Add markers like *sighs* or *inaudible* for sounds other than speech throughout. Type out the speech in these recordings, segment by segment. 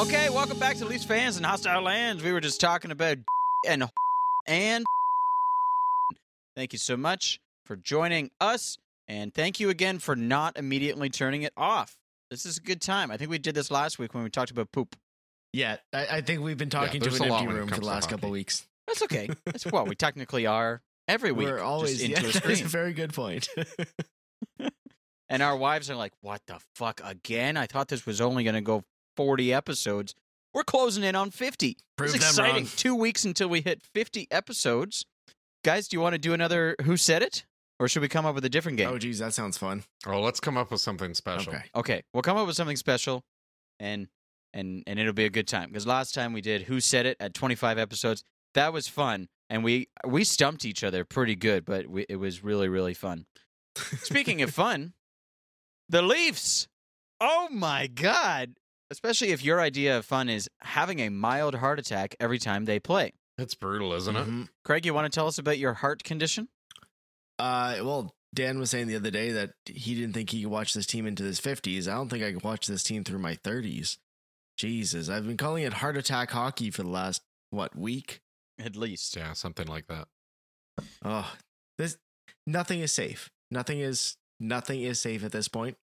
Okay, welcome back to Leafs fans and hostile lands. We were just talking about *laughs* and *laughs* and *laughs* thank you so much for joining us, and thank you again for not immediately turning it off. This is a good time. I think we did this last week when we talked about poop. Yeah, I, I think we've been talking to an empty room for the last couple hockey. weeks. That's okay. That's well, we technically are every week. We're always just into yeah, a that's screen. a very good point. And our wives are like, "What the fuck again? I thought this was only going to go 40 episodes. We're closing in on 50. Prove it's them exciting. wrong. 2 weeks until we hit 50 episodes. Guys, do you want to do another who said it or should we come up with a different game? oh, geez, that sounds fun. Oh, let's come up with something special. Okay. Okay, we'll come up with something special and and and it'll be a good time because last time we did who said it at 25 episodes. That was fun and we we stumped each other pretty good, but we, it was really really fun. Speaking of fun, *laughs* the Leafs. Oh my god. Especially if your idea of fun is having a mild heart attack every time they play. It's brutal, isn't it? Mhm. Craig, you want to tell us about your heart condition? Uh, well, Dan was saying the other day that he didn't think he could watch this team into his fifties. I don't think I could watch this team through my thirties. Jesus, I've been calling it heart attack hockey for the last what week? At least. Yeah, something like that. Oh, this nothing is safe. Nothing is nothing is safe at this point,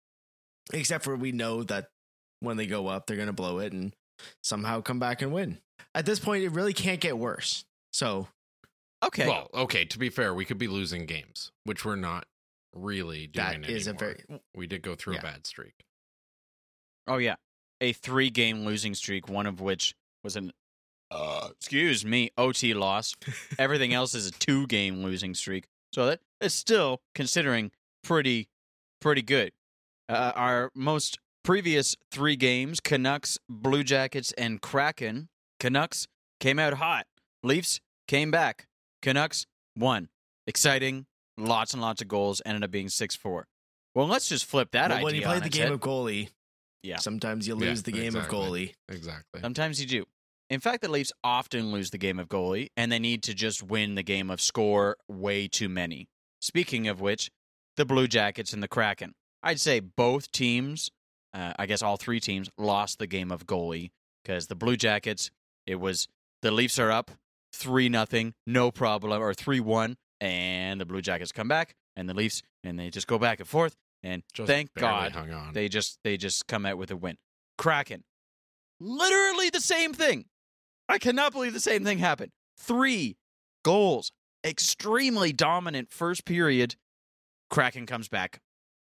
except for we know that when they go up, they're gonna blow it and somehow come back and win. At this point, it really can't get worse. So Okay. Well, okay, to be fair, we could be losing games, which we're not really doing that is a very We did go through Yeah. a bad streak. Oh yeah, a three-game losing streak, one of which was an uh, excuse me OT loss. *laughs* Everything else is a two-game losing streak, so that is still considering pretty pretty good. Uh, our most previous three games: Canucks, Blue Jackets, and Kraken. Canucks came out hot. Leafs came back. Canucks won. Exciting. Lots and lots of goals. Ended up being six four. Well, let's just flip that Well, idea. when you play on the game head. of goalie, Yeah. sometimes you Yeah, lose the game exactly. of goalie. Exactly. Sometimes you do. In fact, the Leafs often lose the game of goalie, and they need to just win the game of score way too many. Speaking of which, the Blue Jackets and the Kraken. I'd say both teams, uh, I guess all three teams, lost the game of goalie because the Blue Jackets, it was the Leafs are up three nothing, no problem, or three one, and the Blue Jackets come back, and the Leafs, and they just go back and forth, and Just thank God they just they just come out with a win. Kraken, literally the same thing. I cannot believe the same thing happened. Three goals, extremely dominant first period. Kraken comes back,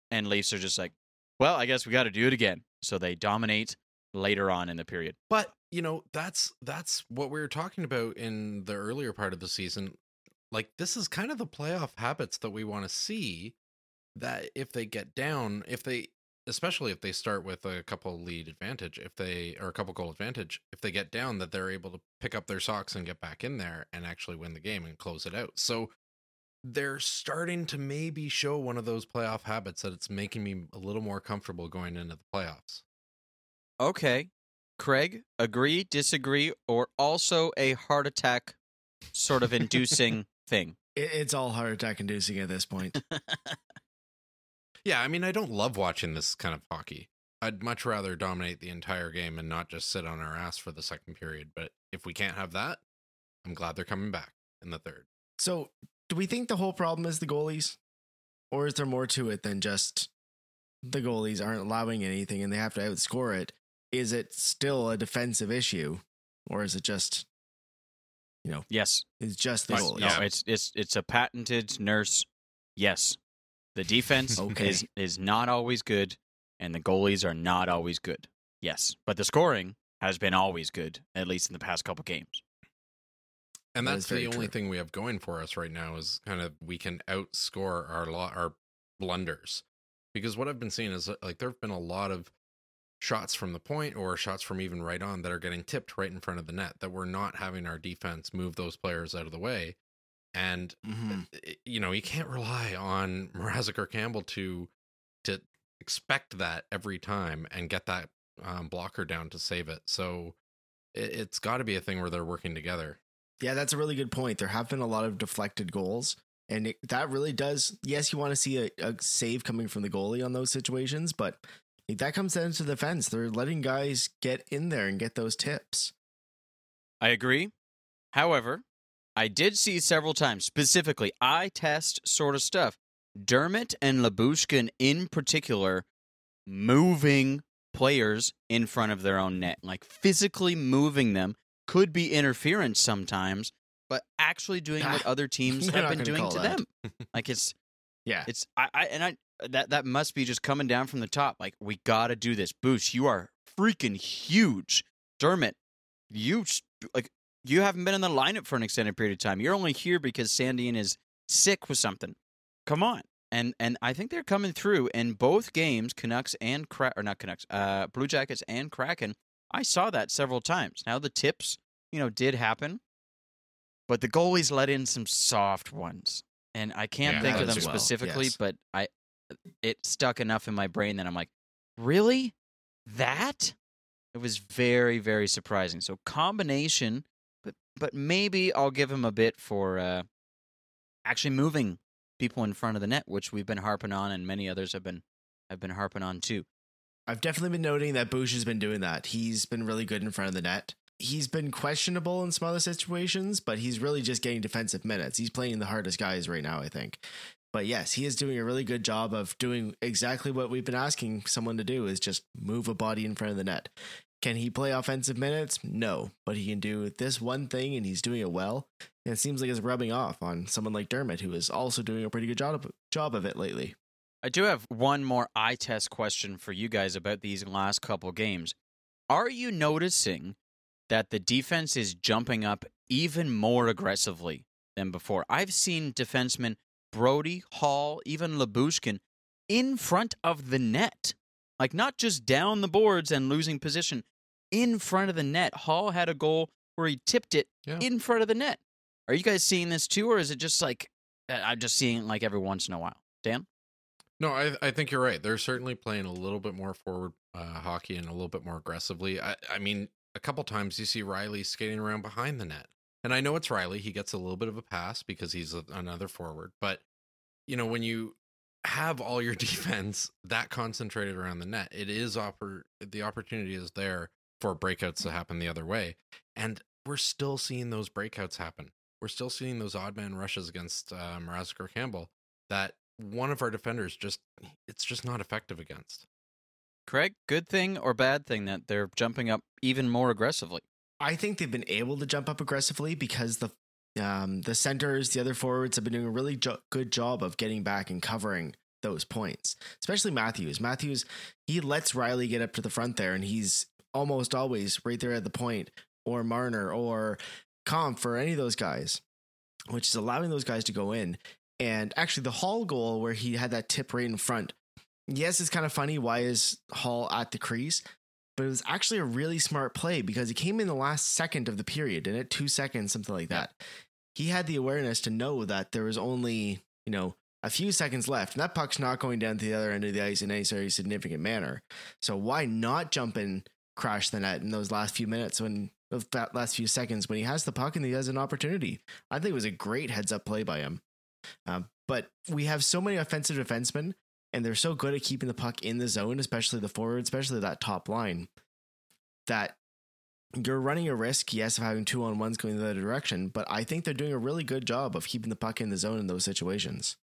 and Leafs are just like, well, I guess we got to do it again. So they dominate later on in the period. But you know, that's that's what we were talking about in the earlier part of the season. Like this is kind of the playoff habits that we want to see. That if they get down, if they especially if they start with a couple lead advantage, if they or a couple goal advantage, if they get down, that they're able to pick up their socks and get back in there and actually win the game and close it out. So they're starting to maybe show one of those playoff habits that it's making me a little more comfortable going into the playoffs. Okay. Craig, agree, disagree, or also a heart attack sort of inducing *laughs* thing? It's all heart attack inducing at this point. *laughs* Yeah, I mean, I don't love watching this kind of hockey. I'd much rather dominate the entire game and not just sit on our ass for the second period. But if we can't have that, I'm glad they're coming back in the third. so, do we think the whole problem is the goalies, or is there more to it than just the goalies aren't allowing anything and they have to outscore it? Is it still a defensive issue, or is it just you know Yes. it's just the goalies? No, it's it's it's a patented nurse. Yes. The defense *laughs* Okay. is is not always good and the goalies are not always good. Yes. But the scoring has been always good, at least in the past couple games. And that's very the only true. thing we have going for us right now is kind of we can outscore our lo- our blunders. Because what I've been seeing is uh, like there have been a lot of shots from the point or shots from even right on that are getting tipped right in front of the net that we're not having our defense move those players out of the way. And Mhm. you know, you can't rely on Mrazek or Campbell to to expect that every time and get that um, blocker down to save it. So it, it's got to be a thing where they're working together. Yeah, that's a really good point. There have been a lot of deflected goals, and it, that really does. Yes, you want to see a, a save coming from the goalie on those situations, but that comes down to the fence. They're letting guys get in there and get those tips. I agree. However, I did see several times, specifically eye test sort of stuff. Dermott and Lyubushkin in particular moving players in front of their own net, like physically moving them could be interference sometimes, but actually doing what *laughs* other teams They're have been doing to that. them. *laughs* Like it's Yeah. it's I, I and I that that must be just coming down from the top. Like we got to do this. Boosh, you are freaking huge. Dermott, you like you haven't been in the lineup for an extended period of time. You're only here because Sandin is sick with something. Come on. And and I think they're coming through in both games, Canucks and Cra- or not Canucks, uh, Blue Jackets and Kraken. I saw that several times. Now the tips, you know, did happen, but the goalies let in some soft ones, and I can't Yeah, think of them well, specifically, yes. but I it stuck enough in my brain that I'm like, really, that? It was very very surprising. So combination, but but maybe I'll give him a bit for uh, actually moving people in front of the net, which we've been harping on, and many others have been have been harping on too. I've definitely been noting that Bouge has been doing that. He's been really good in front of the net. He's been questionable in some other situations, but he's really just getting defensive minutes. He's playing the hardest guys right now, I think. But yes, he is doing a really good job of doing exactly what we've been asking someone to do is just move a body in front of the net. Can he play offensive minutes? No, but he can do this one thing and he's doing it well. And it seems like it's rubbing off on someone like Dermott, who is also doing a pretty good job job of it lately. I do have one more eye test question for you guys about these last couple games. Are you noticing that the defense is jumping up even more aggressively than before? I've seen defensemen Brodie, Holl, even Lyubushkin in front of the net. Like not just down the boards and losing position, in front of the net. Holl had a goal where he tipped it Yeah. in front of the net. Are you guys seeing this too, or is it just like uh, I'm just seeing it like every once in a while? Dan? No, I I think you're right. They're certainly playing a little bit more forward uh, hockey and a little bit more aggressively. I I mean, a couple times you see Rielly skating around behind the net, and I know it's Rielly. He gets a little bit of a pass because he's a, another forward. But you know, when you have all your *laughs* defense that concentrated around the net, it is oppor- the opportunity is there for breakouts to happen the other way, and we're still seeing those breakouts happen. We're still seeing those odd man rushes against uh, Mrazek or Campbell that one of our defenders just it's just not effective against. Craig, good thing or bad thing that they're jumping up even more aggressively? I think they've been able to jump up aggressively because the um, the centers, the other forwards have been doing a really jo- good job of getting back and covering those points. Especially Matthews. Matthews, he lets Rielly get up to the front there, and he's almost always right there at the point, or Marner, or Kampf, or any of those guys, which is allowing those guys to go in. And actually, the Holl goal where he had that tip right in front. Yes, it's kind of funny. Why is Holl at the crease? but it was actually a really smart play because he came in the last second of the period and at two seconds something like that he had the awareness to know that there was only you know a few seconds left and that puck's not going down to the other end of the ice in any very significant manner so why not jump and crash the net in those last few minutes when of that last few seconds when he has the puck and he has an opportunity i think it was a great heads up play by him um, but we have so many offensive defensemen and they're so good at keeping the puck in the zone, especially the forward, especially that top line, that you're running a risk, yes, of having two on ones going the other direction, but I think they're doing a really good job of keeping the puck in the zone in those situations.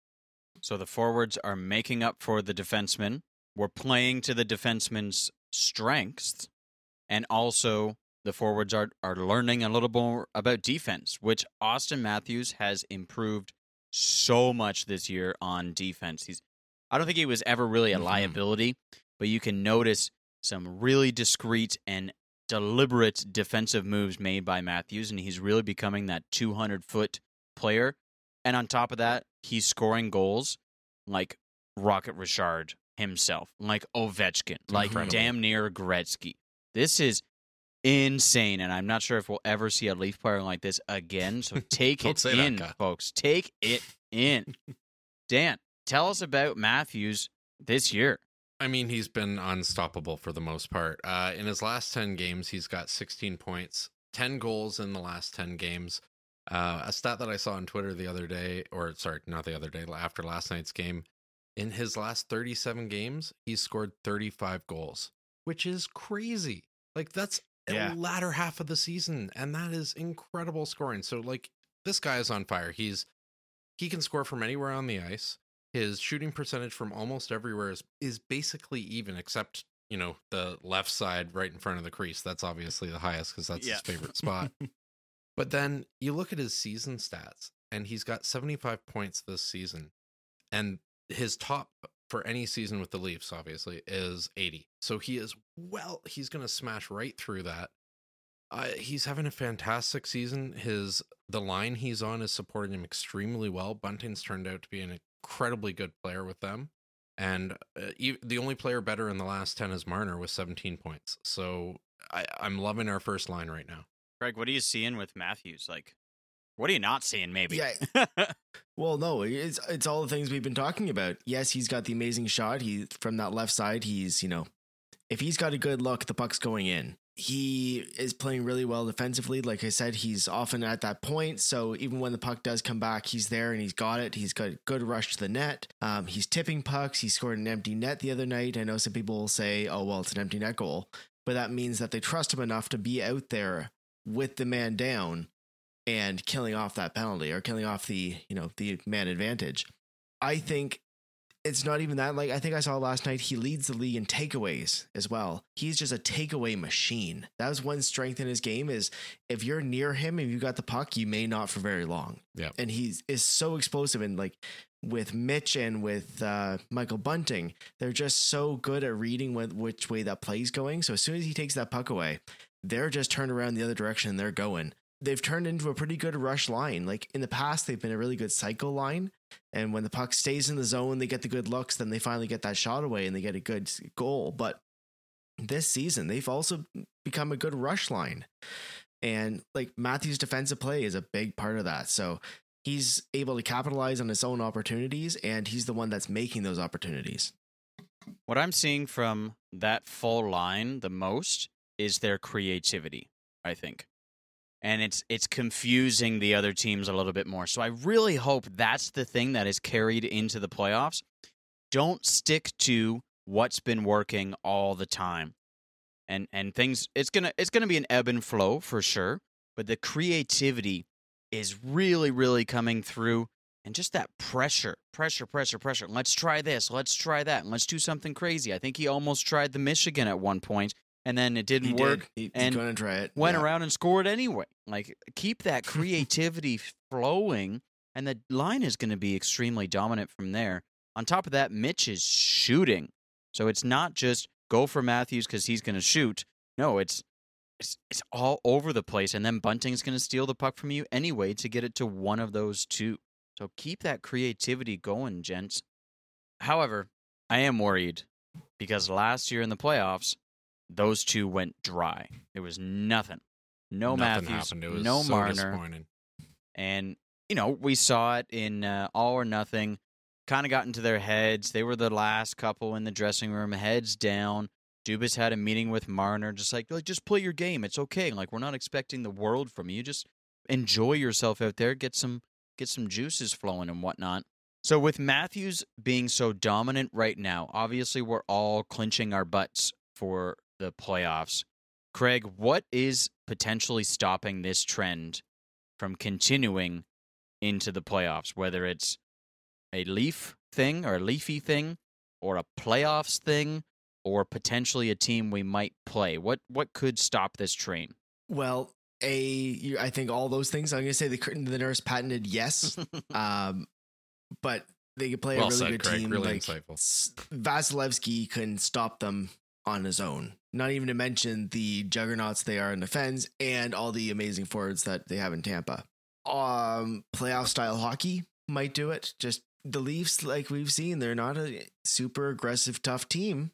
So the forwards are making up for the defensemen. We're playing to the defensemen's strengths, and also the forwards are are learning a little more about defense, which Austin Matthews has improved so much this year on defense. He's I don't think he was ever really a Mhm. liability, but you can notice some really discreet and deliberate defensive moves made by Matthews, and he's really becoming that 200 foot player. And on top of that, he's scoring goals like Rocket Richard himself, like Ovechkin, like Incredible. damn near Gretzky. This is insane, and I'm not sure if we'll ever see a Leaf player like this again. So *laughs* take it say that, in, folks. Take it in. *laughs* Dan, tell us about Matthews this year. I mean, he's been unstoppable for the most part. Uh, in his last 10 games, he's got 16 points, 10 goals in the last 10 games. Uh, a stat that I saw on Twitter the other day, or sorry, not the other day, after last night's game, in his last 37 games, he's scored 35 goals, which is crazy. Like that's Yeah. the latter half of the season, and that is incredible scoring. So like this guy is on fire. He's he can score from anywhere on the ice. His shooting percentage from almost everywhere is is basically even, except you know the left side right in front of the crease. That's obviously the highest because that's Yeah. his favorite *laughs* spot. But then you look at his season stats, and he's got 75 points this season. And his top for any season with the Leafs, obviously, is 80. So he is well, he's going to smash right through that. Uh, he's having a fantastic season. His the line he's on is supporting him extremely well. Bunting's turned out to be an incredibly good player with them, and uh, the only player better in the last ten is Marner with 17 points. So I, I'm loving our first line right now. Greg, what are you seeing with Matthews? Like, what are you not seeing? Maybe. Yeah. *laughs* Well, no, it's it's all the things we've been talking about. Yes, he's got the amazing shot. He from that left side, he's, you know, if he's got a good look, the puck's going in. He is playing really well defensively. Like I said, he's often at that point. So even when the puck does come back, he's there and he's got it. He's got a good rush to the net. Um, he's tipping pucks. He scored an empty net the other night. I know some people will say, oh, well, it's an empty net goal. But that means that they trust him enough to be out there with the man down and killing off that penalty or killing off the you know the man advantage. I think it's not even that. Like I think I saw last night, he leads the league in takeaways as well. He's just a takeaway machine. That was one strength in his game is if you're near him and you got the puck, you may not for very long. Yeah. and he's is so explosive and like with Mitch and with uh, Michael Bunting, they're just so good at reading what, which way that play's going. So as soon as he takes that puck away, they're just turned around the other direction and they're going. They've turned into a pretty good rush line. Like in the past, they've been a really good cycle line. And when the puck stays in the zone, they get the good looks, then they finally get that shot away and they get a good goal. But this season, they've also become a good rush line. And like Matthews' defensive play is a big part of that. So he's able to capitalize on his own opportunities and he's the one that's making those opportunities. What I'm seeing from that full line the most is their creativity, I think. And it's it's confusing the other teams a little bit more. So I really hope that's the thing that is carried into the playoffs. Don't stick to what's been working all the time. And and things it's going to it's going to be an ebb and flow for sure, but the creativity is really really coming through and just that pressure, pressure, pressure, pressure. Let's try this. Let's try that. And let's do something crazy. I think he almost tried the Michigan at one point, and then it didn't He work. did. He, he's and going to try it. Went Yeah. around and scored anyway. Like keep that *laughs* creativity flowing, and the line is going to be extremely dominant from there. On top of that, Mitch is shooting, so it's not just go for Matthews because he's going to shoot. No, it's it's it's all over the place, and then Bunting's going to steal the puck from you anyway to get it to one of those two. So keep that creativity going, gents. However, I am worried because last year in the playoffs, those two went dry. There was nothing. No Nothing Matthews, happened. It was no so Marner, disappointing. and you know we saw it in uh, All or Nothing. Kind of got into their heads. They were the last couple in the dressing room, heads down. Dubas had a meeting with Marner, just like, like just play your game. It's okay. Like we're not expecting the world from you. Just enjoy yourself out there. Get some get some juices flowing and whatnot. So with Matthews being so dominant right now, obviously we're all clinching our butts for the playoffs. Craig, what is potentially stopping this trend from continuing into the playoffs? Whether it's a leaf thing or a leafy thing, or a playoffs thing, or potentially a team we might play. What what could stop this train? Well, a you, I think all those things. I'm going to say the the nurse patented yes, *laughs* um, but they could play Well a really said, good Craig. team. Really like insightful. Vasilevskiy couldn't stop them on his own. Not even to mention the juggernauts they are in defense and all the amazing forwards that they have in Tampa. Um, playoff style hockey might do it. Just the Leafs, like we've seen, they're not a super aggressive, tough team.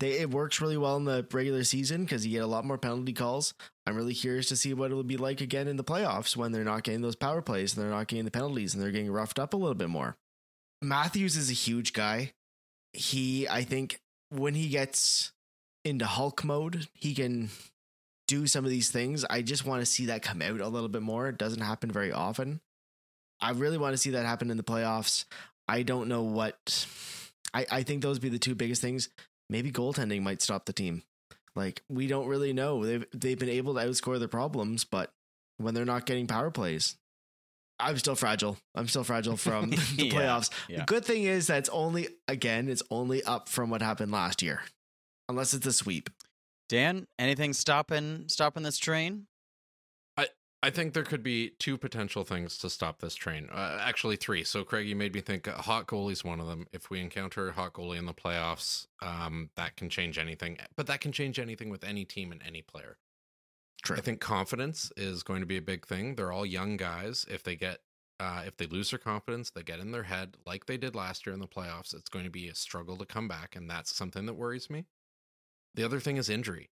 They it works really well in the regular season because you get a lot more penalty calls. I'm really curious to see what it'll be like again in the playoffs when they're not getting those power plays and they're not getting the penalties and they're getting roughed up a little bit more. Matthews is a huge guy. He, I think, when he gets into Hulk mode, he can do some of these things. I just want to see that come out a little bit more. It doesn't happen very often. I really want to see that happen in the playoffs. I don't know what. I I think those would be the two biggest things. Maybe goaltending might stop the team. Like we don't really know. They've they've been able to outscore their problems, but when they're not getting power plays, I'm still fragile. I'm still fragile from *laughs* the Yeah, playoffs. yeah. The good thing is that it's only again, it's only up from what happened last year, unless it's a sweep. Dan, anything stopping stopping this train? I think there could be two potential things to stop this train. Uh, actually, three. So, Craig, you made me think a hot goalie's one of them. If we encounter a hot goalie in the playoffs, um, that can change anything. But that can change anything with any team and any player. True. I think confidence is going to be a big thing. They're all young guys. If they get, uh, if they lose their confidence, they get in their head like they did last year in the playoffs. It's going to be a struggle to come back, and that's something that worries me. The other thing is injury.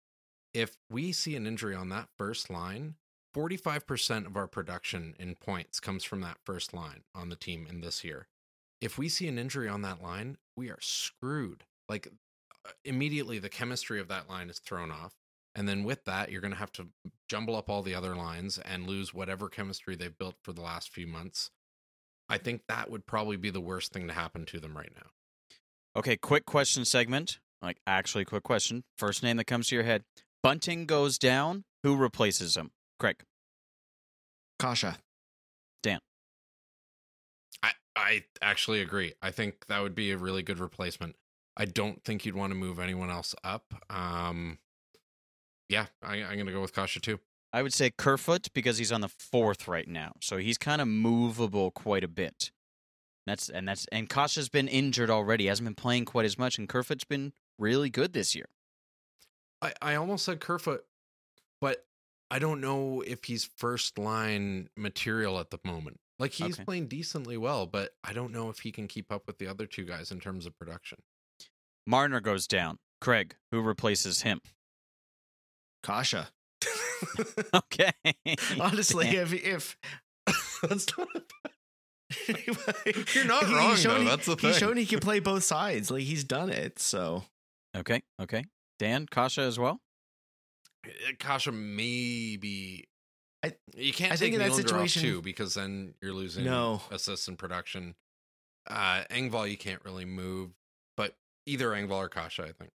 If we see an injury on that first line, 45% of our production in points comes from that first line on the team in this year. If we see an injury on that line, we are screwed. Like uh, immediately the chemistry of that line is thrown off. And then with that, you're going to have to jumble up all the other lines and lose whatever chemistry they've built for the last few months. I think that would probably be the worst thing to happen to them right now. Okay, quick question segment. Like actually quick question. First name that comes to your head. Bunting goes down. Who replaces him? Craig. Kase. Dan. I, I actually agree. I think that would be a really good replacement. I don't think you'd want to move anyone else up. Um, yeah, I, I'm going to go with Kase too. I would say Kerfoot because he's on the fourth right now, so he's kind of movable quite a bit. That's and that's and Kase's been injured already. hasn't been playing quite as much, and Kerfoot's been really good this year. I, I almost said Kerfoot, but I don't know if he's first line material at the moment. Like he's Okay. playing decently well, but I don't know if he can keep up with the other two guys in terms of production. Marner goes down. Craig, who replaces him? Kase. *laughs* Okay. Honestly, *laughs* if if *laughs* That's not you're not wrong, though. That's the He's thing. shown he can play both sides. Like he's done it. So okay, okay. Dan, Kase as well. Kase maybe. I- you can't I take think in that Nylander situation- off too because then you're losing No. assists and production. Uh, Engvall you can't really move, but either Engvall or Kase, I think.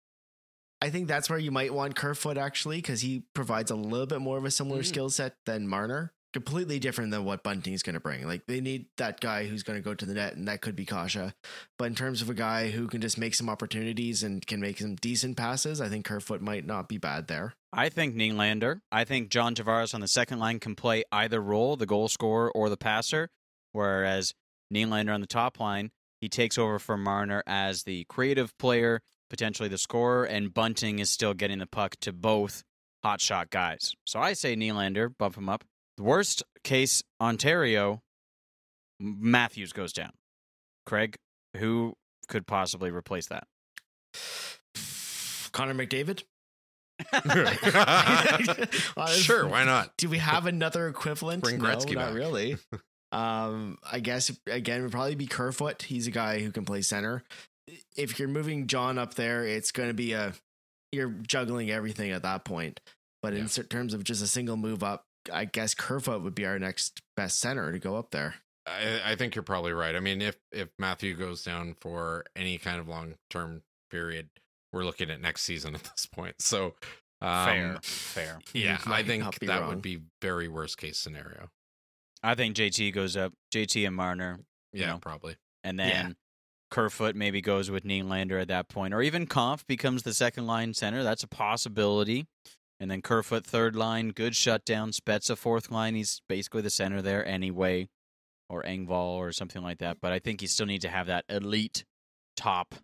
I think that's where you might want Kerfoot actually, because he provides a little bit more of a similar Mm. skill set than Marner. Completely different than what Bunting's going to bring. Like they need that guy who's going to go to the net, and that could be Kase. But in terms of a guy who can just make some opportunities and can make some decent passes, I think Kerfoot might not be bad there. I think Nylander. I think John Tavares on the second line can play either role, the goal scorer or the passer, whereas Nylander on the top line, he takes over for Marner as the creative player, potentially the scorer, and Bunting is still getting the puck to both hotshot guys. So I say Nylander, bump him up. The worst case, Ontario, Matthews goes down. Craig, who could possibly replace that? Connor McDavid. *laughs* sure, why not? Do we have another equivalent? Bring Gretzky no, not back. really. *laughs* Um, I guess again it would probably be Kerfoot. He's a guy who can play center. If you're moving John up there, it's going to be a you're juggling everything at that point. But in Yeah. cer- terms of just a single move up, I guess Kerfoot would be our next best center to go up there. I, I think you're probably right. I mean, if if Matthew goes down for any kind of long term period, we're looking at next season at *laughs* this point. So um, fair, fair. *laughs* Yeah, I think that wrong. would be very worst case scenario. I think JT goes up. JT and Marner, Yeah, know. probably. and Yeah. then Kerfoot maybe goes with Nylander at that point, or even Kampf becomes the second line center. That's a possibility. And then Kerfoot third line, good shutdown. Spezza fourth line. He's basically the center there anyway, or Engvall or something like that. But I think you still need to have that elite top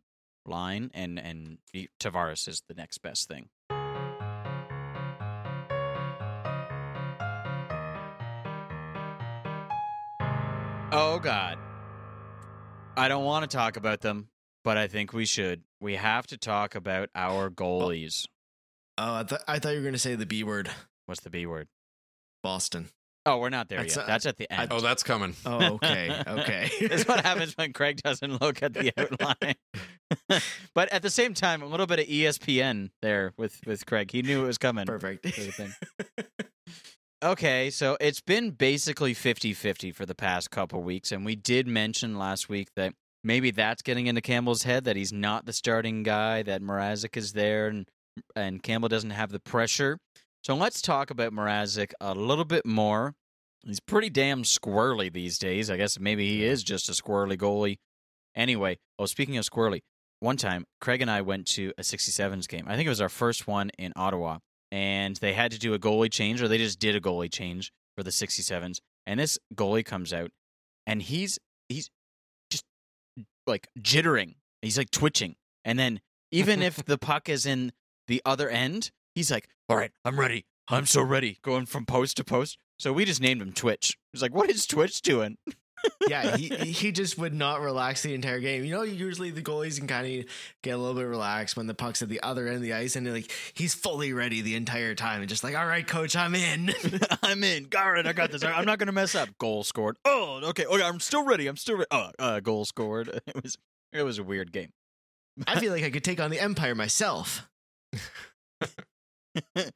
line, and and Tavares is the next best thing. Oh God. I don't want to talk about them, but I think we should. We have to talk about our goalies. Oh, I, th- I thought you were going to say the B word, What's the B word? Boston. Oh, we're not there That's, yet. uh, That's at the end. Oh, that's coming. Oh, *laughs* okay, okay. *laughs* That's what happens when Craig doesn't look at the outline. *laughs* but at the same time, a little bit of ESPN there with with Craig. He knew it was coming. Perfect. sort of thing. Okay, so it's been basically 50-50 for the past couple weeks and we did mention last week that maybe that's getting into Campbell's head that he's not the starting guy, that Mrazek is there, and and Campbell doesn't have the pressure. So let's talk about Mrazek a little bit more. He's pretty damn squirrely these days. I guess maybe he is just a squirrely goalie. Anyway, oh, speaking of squirrely, one time Craig and I went to a 67s game. I think it was our first one in Ottawa, and they had to do a goalie change, or they just did a goalie change for the 67s. And this goalie comes out, and he's he's just like jittering. He's like twitching, and then even if *laughs* the puck is in the other end, he's like, "All right, I'm ready. I'm so ready." Going from post to post. So we just named him Twitch. He's like, "What is Twitch doing?" *laughs* yeah, he he just would not relax the entire game. You know, usually the goalies can kind of get a little bit relaxed when the puck's at the other end of the ice, and like he's fully ready the entire time, and just like, all right, coach, I'm in. *laughs* I'm in. Right, I got this. I'm not gonna mess up. Goal scored. Oh, okay. Okay, I'm still ready. I'm still ready. Oh, uh, goal scored. *laughs* It was it was a weird game. I feel like I could take on the Empire myself. *laughs*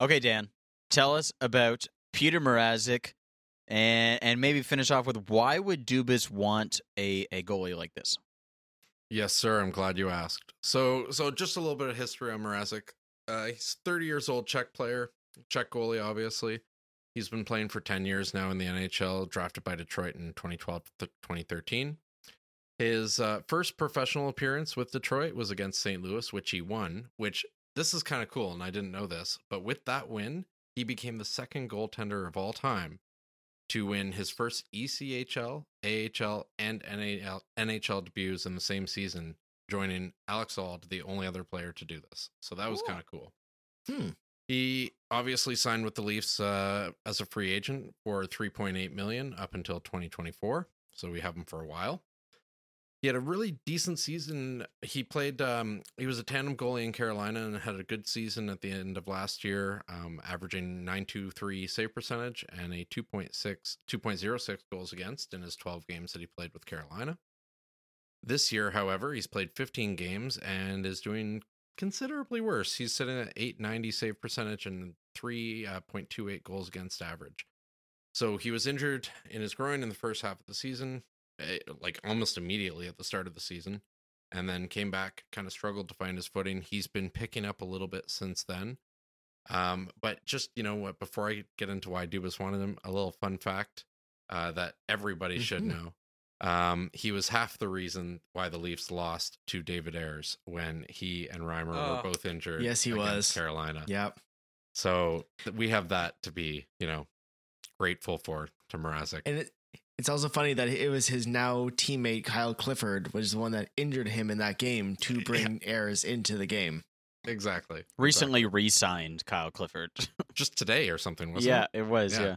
okay, Dan, tell us about Peter Mrazek and and maybe finish off with why would Dubas want a, a goalie like this? Yes, sir. I'm glad you asked. So, so just a little bit of history on Mrazek. Uh, he's 30 years old, Czech player, Czech goalie, obviously. He's been playing for 10 years now in the NHL, drafted by Detroit in 2012 2013. His uh, first professional appearance with Detroit was against St. Louis, which he won, which this is kind of cool, and I didn't know this. But with that win, he became the second goaltender of all time to win his first ECHL, AHL, and NAL, NHL debuts in the same season, joining Alex Auld, the only other player to do this. So that was Cool. kind of cool. Hmm. He obviously signed with the Leafs uh, as a free agent for 3.8 million up until 2024. So we have him for a while. He had a really decent season. He played. Um, he was a tandem goalie in Carolina and had a good season at the end of last year, um, averaging 923 save percentage and a 2.6 2.06 goals against in his 12 games that he played with Carolina. This year, however, he's played 15 games and is doing considerably worse. He's sitting at 890 save percentage and 3.28 goals against average. So he was injured in his groin in the first half of the season, like almost immediately at the start of the season, and then came back, kind of struggled to find his footing. He's been picking up a little bit since then. Um, but just, you know what, before I get into why Dubas wanted him, a little fun fact uh, that everybody should Mhm. know. Um, he was half the reason why the Leafs lost to David Ayres when he and Reimer Oh. were both injured. Yes, he was. Carolina. Yep. So th- we have that to be, you know, grateful for to Mrazek. And it, it's also funny that it was his now teammate Kyle Clifford was the one that injured him in that game to bring Ayres into the game. exactly. Recently re-signed Kyle Clifford. *laughs* Just today or something, wasn't yeah, it? it was. Yeah. Yeah.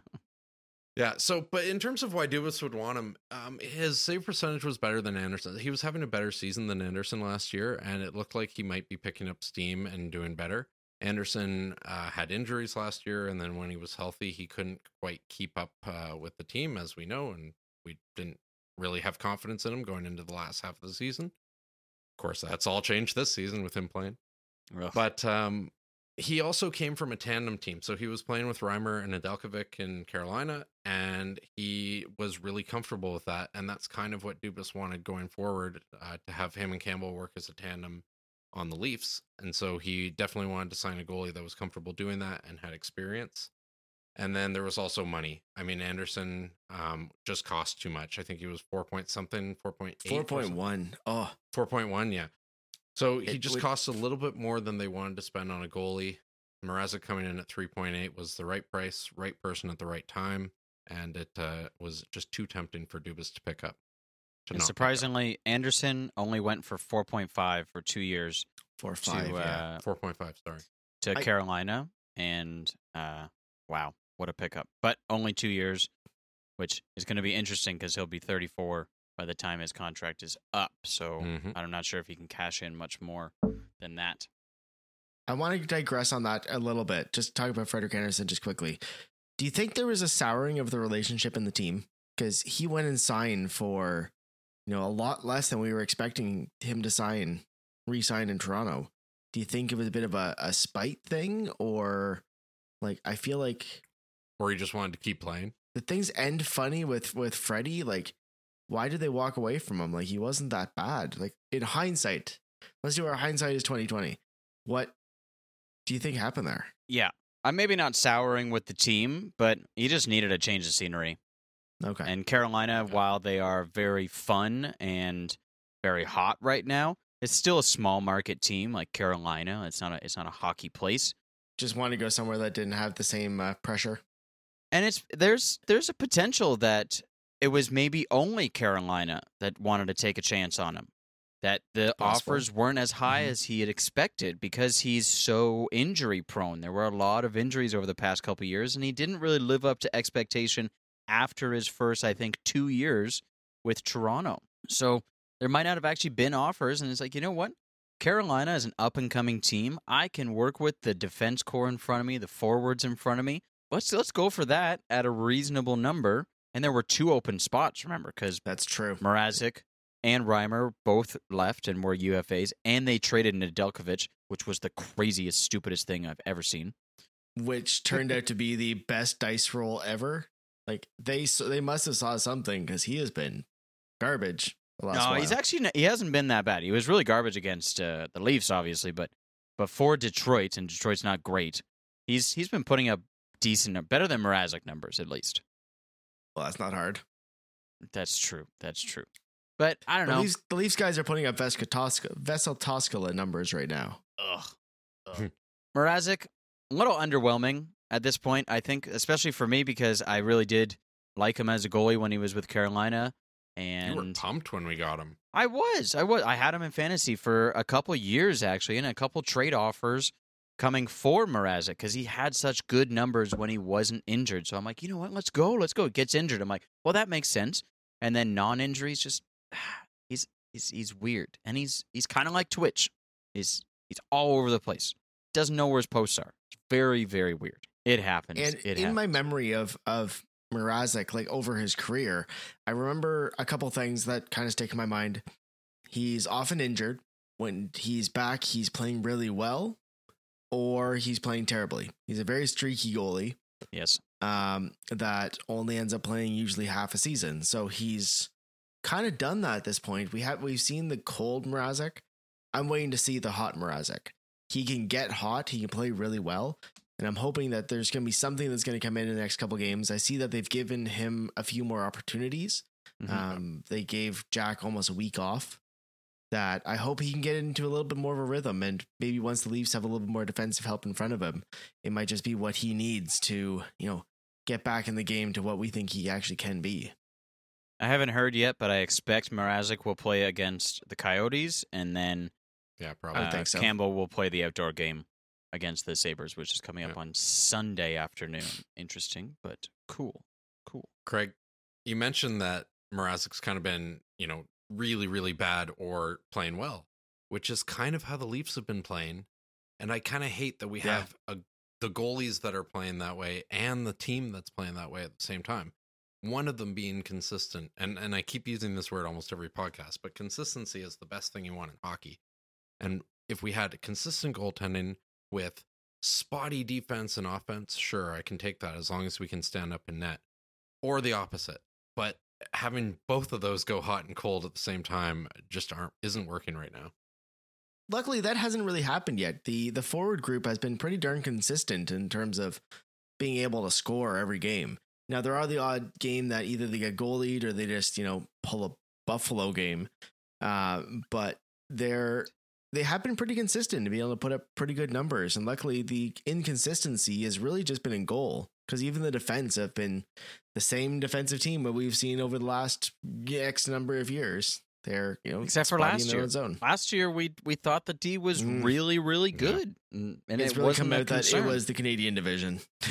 Yeah. So, but in terms of why Dubas would want him, um, his save percentage was better than Andersen. He was having a better season than Andersen last year, and it looked like he might be picking up steam and doing better. Andersen uh, had injuries last year, and then when he was healthy, he couldn't quite keep up uh, with the team, as we know, and we didn't really have confidence in him going into the last half of the season. Of course, that's all changed this season with him playing. Ugh. But um, he also came from a tandem team. So he was playing with Reimer and Nedeljkovic in Carolina, and he was really comfortable with that. And that's kind of what Dubas wanted going forward uh, to have him and Campbell work as a tandem on the Leafs. And so he definitely wanted to sign a goalie that was comfortable doing that and had experience. And then there was also money. I mean, Andersen um, just cost too much. I think he was four point something, 4.8. or Four point something. one. Oh, Four point one, yeah. So he It just would- cost a little bit more than they wanted to spend on a goalie. Mrazek coming in at three point eight was the right price, right person at the right time, and it uh, was just too tempting for Dubas to pick up. To And not pick up. surprisingly, Andersen only went for 4.5 for two years four to five. yeah. uh, four point five. Sorry. to I- Carolina, and uh, wow, what a pickup! But only two years, which is going to be interesting because he'll be 34 by the time his contract is up. So Mhm. I'm not sure if he can cash in much more than that. I want to digress on that a little bit. Just talk about Frederik Andersen just quickly. Do you think there was a souring of the relationship in the team because he went and signed for, you know, a lot less than we were expecting him to sign, re-sign in Toronto? Do you think it was a bit of a, a spite thing, or like I feel like Or he just wanted to keep playing. the things end funny with with Freddie. Like why did they walk away from him? Like he wasn't that bad. Like in hindsight, let's do our hindsight is twenty twenty. What do you think happened there? Yeah. I'm maybe not souring with the team, but he just needed a change of scenery. Okay. And Carolina, while they are very fun and very hot right now, it's still a small market team like Carolina. It's not a it's not a hockey place. Just wanted to go somewhere that didn't have the same uh, pressure. And it's there's there's a potential that it was maybe only Carolina that wanted to take a chance on him. That the offers weren't as high Mhm. as he had expected because he's so injury prone. There were a lot of injuries over the past couple years, and he didn't really live up to expectation after his first, I think, two years with Toronto. So there might not have actually been offers, and it's like, you know what? Carolina is an up and coming team. I can work with the defense core in front of me, the forwards in front of me. Let's let's go for that at a reasonable number. And there were two open spots, remember, because That's true. Mrazek and Reimer both left and were UFAs, and they traded Nedeljkovic, which was the craziest, stupidest thing I've ever seen. Which turned out to be the best dice roll ever. Like they so they must have saw something because he has been garbage. The last no, while. he's actually he hasn't been that bad. He was really garbage against uh, the Leafs, obviously, but but for Detroit, and Detroit's not great. He's he's been putting up decent, better than Mrazek numbers at least. well, that's not hard. That's true. That's true. But I don't The know. Leafs, the Leafs guys are putting up Veska Toska, Vesa Toskala numbers right now. Ugh. Ugh. Mrazek, a little underwhelming at this point, I think, especially for me because I really did like him as a goalie when he was with Carolina. You were And pumped when we got him. I was. I was. I had him in fantasy for a couple years, actually, and a couple trade offers coming for Mrazek because he had such good numbers when he wasn't injured. So I'm like, you know what? Let's go. Let's go. Gets injured. I'm like, well, that makes sense. And then non-injuries, just *sighs* he's he's he's weird, and he's he's kind of like Twitch. He's he's all over the place. Doesn't know where his posts are. It's very very weird. It happens. And it in my memory of of Mrazek, like over his career, I remember a couple things that kind of stick in my mind. He's often injured. When he's back, he's playing really well, or he's playing terribly. He's a very streaky goalie yes. um, that only ends up playing usually half a season. So he's kind of done that at this point. We have we've seen the cold Mrazek. I'm waiting to see the hot Mrazek. He can get hot. He can play really well. And I'm hoping that there's going to be something that's going to come in, in the next couple games. I see that they've given him a few more opportunities. Mhm. Um, they gave Jack almost a week off. That I hope he can get into a little bit more of a rhythm, and maybe once the Leafs have a little bit more defensive help in front of him, it might just be what he needs to, you know, get back in the game to what we think he actually can be. I haven't heard yet, but I expect Mrazek will play against the Coyotes, and then Yeah, probably. would uh, think so. Campbell will play the outdoor game against the Sabres, which is coming up Yeah. on Sunday afternoon. Interesting, but cool. Cool. Craig, you mentioned that Mrazek's kind of been, you know, really, really bad or playing well, which is kind of how the Leafs have been playing. And I kind of hate that we Yeah. have a, the goalies that are playing that way and the team that's playing that way at the same time. One of them being consistent, and and I keep using this word almost every podcast, but consistency is the best thing you want in hockey. And if we had consistent goaltending with spotty defense and offense, sure, I can take that as long as we can stand up in net or the opposite. But having both of those go hot and cold at the same time just aren't isn't working right now. Luckily, that hasn't really happened yet. the The forward group has been pretty darn consistent in terms of being able to score every game. Now, there are the odd game that either they get goalied or they just you know pull a Buffalo game, uh, but they're they have been pretty consistent to be able to put up pretty good numbers. And luckily, the inconsistency has really just been in goal because even the defense have been the same defensive team that we've seen over the last X number of years. They're you know Except for last year. zone. Last year, we we thought the D was Mm. really, really good, and, and it's it really wasn't come out that it was the Canadian division. *laughs*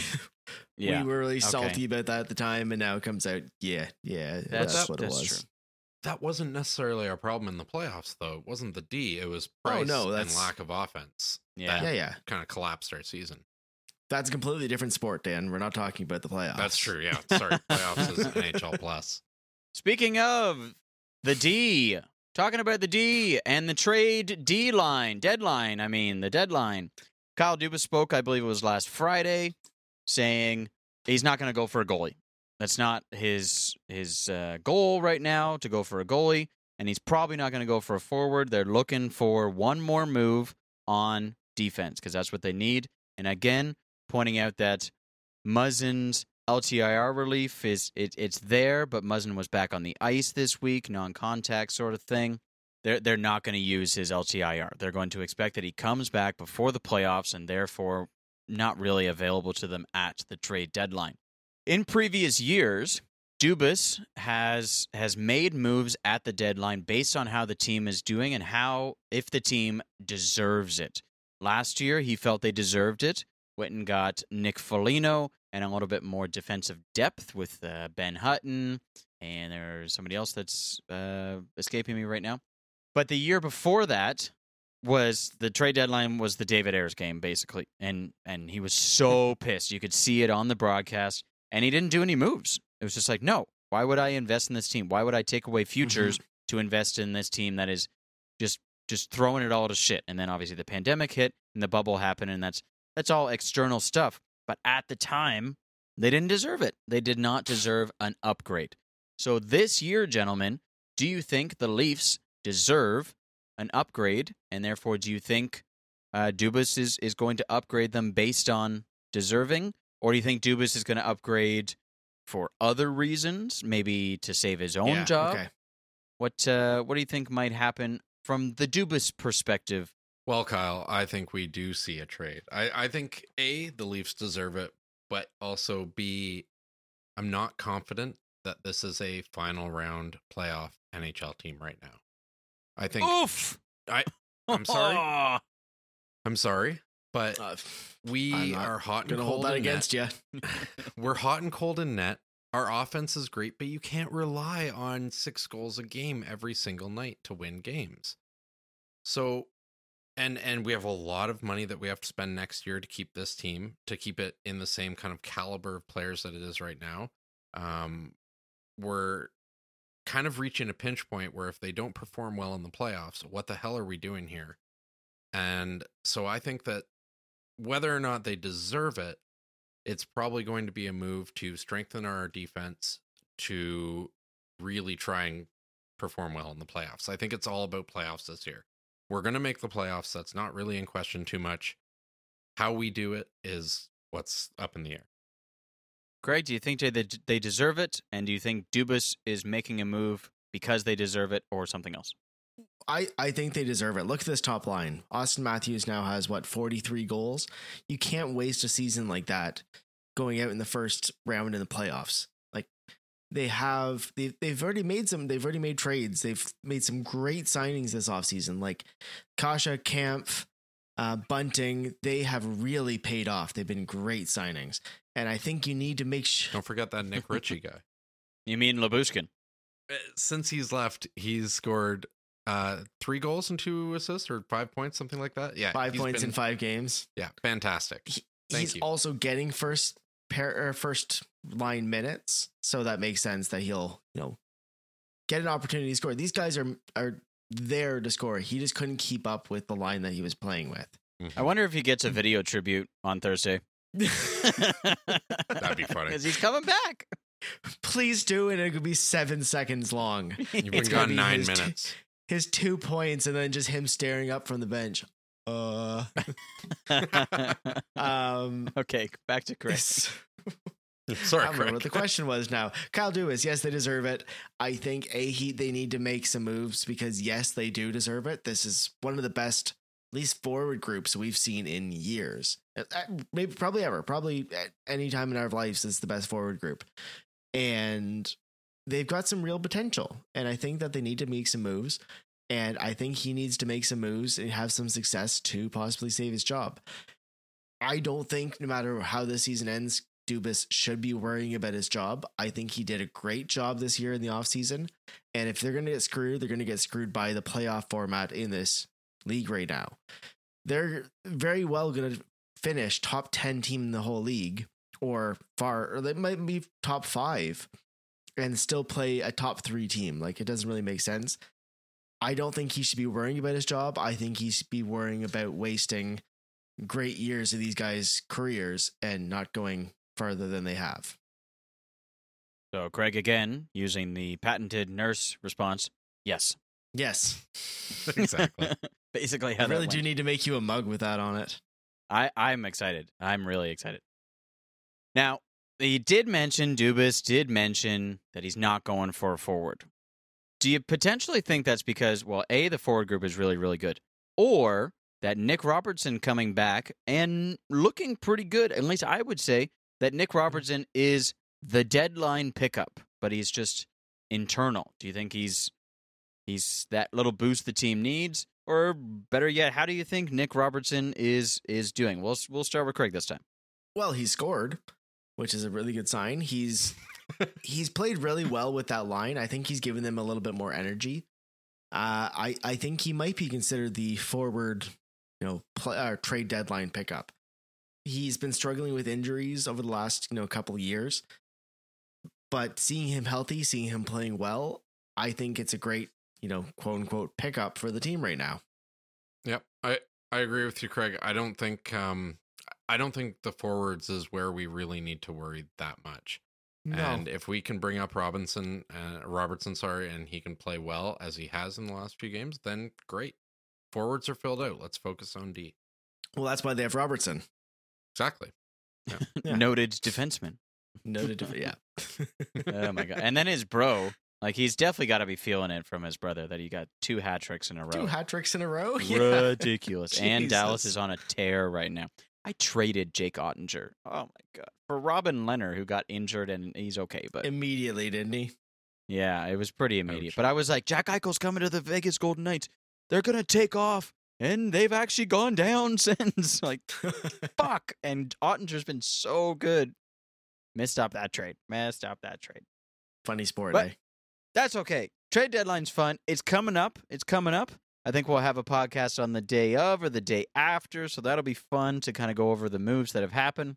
Yeah. we were really Okay. salty about that at the time, and now it comes out, yeah, yeah, that's, That's- what it was. true. That wasn't necessarily our problem in the playoffs, though. It wasn't the D. It was Oh, price no, and lack of offense. Yeah. Yeah, yeah, Kind of collapsed our season. that's a completely different sport, Dan. We're not talking about the playoffs. That's true. Yeah. Sorry. Playoffs is *laughs* NHL plus. Speaking of the D, talking about the D and the trade D line, deadline, I mean, the deadline. Kyle Dubas spoke, I believe it was last Friday, saying he's not going to go for a goalie. That's not his his uh, goal right now to go for a goalie, and he's probably not going to go for a forward. They're looking for one more move on defense because that's what they need. And again, pointing out that Muzzin's LTIR relief is it, it's there, but Muzzin was back on the ice this week, non-contact sort of thing. They're they're not going to use his LTIR. They're going to expect that he comes back before the playoffs, and therefore not really available to them at the trade deadline. In previous years, Dubas has has made moves at the deadline based on how the team is doing and how if the team deserves it. Last year, he felt they deserved it. Went and got Nick Foligno and a little bit more defensive depth with uh, Ben Hutton, and there's somebody else that's uh, escaping me right now. But the year before that was the trade deadline was the David Ayres game basically, and and he was so *laughs* pissed. You could see it on the broadcast, and he didn't do any moves. It was just like, no, why would I invest in this team? Why would I take away futures mm-hmm. to invest in this team that is just just throwing it all to shit? And then obviously the pandemic hit and the bubble happened, and that's that's all external stuff. But at the time, they didn't deserve it. They did not deserve an upgrade. So this year, gentlemen, do you think the Leafs deserve an upgrade, and therefore, do you think uh, Dubas is is going to upgrade them based on deserving, or do you think Dubas is going to upgrade for other reasons, maybe to save his own yeah, job? Okay. What uh, what do you think might happen from the Dubas perspective? Well, Kyle, I think we do see a trade. I, I think a the Leafs deserve it, but also b I'm not confident that this is a final round playoff NHL team right now. I think. Oof. I. *laughs* I'm sorry. *laughs* I'm sorry, but Uh, we are hot and cold hold that in against you. *laughs* net. *laughs* We're hot and cold in net. Our offense is great, but you can't rely on six goals a game every single night to win games. So, and and we have a lot of money that we have to spend next year to keep this team to keep it in the same kind of caliber of players that it is right now. Um, we're kind of reaching a pinch point where if they don't perform well in the playoffs, what the hell are we doing here? And so I think that whether or not they deserve it, it's probably going to be a move to strengthen our defense to really try and perform well in the playoffs. I think it's all about playoffs this year. We're going to make the playoffs. That's not really in question too much. How we do it is what's up in the air. Greg, do you think they they deserve it, and do you think Dubas is making a move because they deserve it, or something else? I, I think they deserve it. Look at this top line. Auston Matthews now has what 43 goals. You can't waste a season like that going out in the first round in the playoffs. Like they have they they've already made some they've already made trades. They've made some great signings this offseason like Kase Kampf, uh, Bunting, they have really paid off. They've been great signings. And I think you need to make sure Don't forget that Nick *laughs* Ritchie guy. You mean Lyubushkin? Uh, Since he's left, he's scored uh three goals and two assists or five points something like that yeah five points been- in five games. yeah fantastic He- Thank he's you. also getting first pair or first line minutes, so that makes sense that he'll you know get an opportunity to score. These guys are are there to score. He just couldn't keep up with the line that he was playing with. I wonder if he gets a video tribute on Thursday. *laughs* That'd be funny. because he's coming back. Please do, and it could be seven seconds long. you've been It's gonna gone be nine minutes His two points, and then just him staring up from the bench. *laughs* Uh, um, okay, back to Chris. *laughs* sorry I don't remember what the question was now. Kyle Dubas, yes, they deserve it. I think a he they need to make some moves because yes, they do deserve it. This is one of the best, least forward groups we've seen in years. Uh, uh, Maybe probably ever. Probably at any time in our lives, this is the best forward group, and they've got some real potential. And I think that they need to make some moves. And I think he needs to make some moves and have some success to possibly save his job. I don't think, no matter how this season ends, Dubas should be worrying about his job. I think he did a great job this year in the offseason. And if they're going to get screwed, they're going to get screwed by the playoff format in this league right now. They're very well going to finish top 10 team in the whole league or far, or they might be top five and still play a top three team. Like it doesn't really make sense. I don't think he should be worrying about his job. I think he should be worrying about wasting great years of these guys' careers and not going farther than they have. So Craig again using the patented nurse response. Yes. Yes. *laughs* Exactly. *laughs* Basically, how I really that do went. need to make you a mug with that on it. I I'm excited. I'm really excited. Now he did mention Dubas did mention that he's not going for a forward. Do you potentially think that's because well, a the forward group is really really good, or that Nick Robertson coming back and looking pretty good? At least I would say that Nick Robertson is the deadline pickup, but he's just internal. Do you think he's he's that little boost the team needs, or better yet, how do you think Nick Robertson is is doing? We'll we'll start with Craig this time. Well, he scored, which is a really good sign. He's *laughs* he's played really well with that line. I think he's given them a little bit more energy. Uh, I I think he might be considered the forward, you know, play, uh, trade deadline pickup. He's been struggling with injuries over the last you know couple of years, but seeing him healthy, seeing him playing well, I think it's a great you know quote unquote pickup for the team right now. Yep. I I agree with you, Craig. I don't think um I don't think the forwards is where we really need to worry that much. And if we can bring up Robinson, uh, Robertson, sorry, and he can play well as he has in the last few games, then great. Forwards are filled out. Let's focus on D. well, that's why they have Robertson. Exactly. Yeah. *laughs* Noted defenseman. Noted, to- yeah. *laughs* Oh my god! And then his bro, like he's definitely got to be feeling it from his brother that he got two hat tricks in a row. Two hat tricks in a row. Yeah. Ridiculous. and Dallas is on a tear right now. I traded Jake Oettinger. Oh my god. For Robin Lehner, who got injured and he's okay, but Immediately, didn't he? yeah, it was pretty immediate. Ouch. But I was like, Jack Eichel's coming to the Vegas Golden Knights. They're gonna take off, and they've actually gone down *laughs* since. like, *laughs* fuck. And Oettinger's been so good. Missed up that trade. Messed up that trade. Funny sport, But- eh? That's okay. Trade deadline's fun. It's coming up. It's coming up. I think we'll have a podcast on the day of or the day after, so that'll be fun to kind of go over the moves that have happened.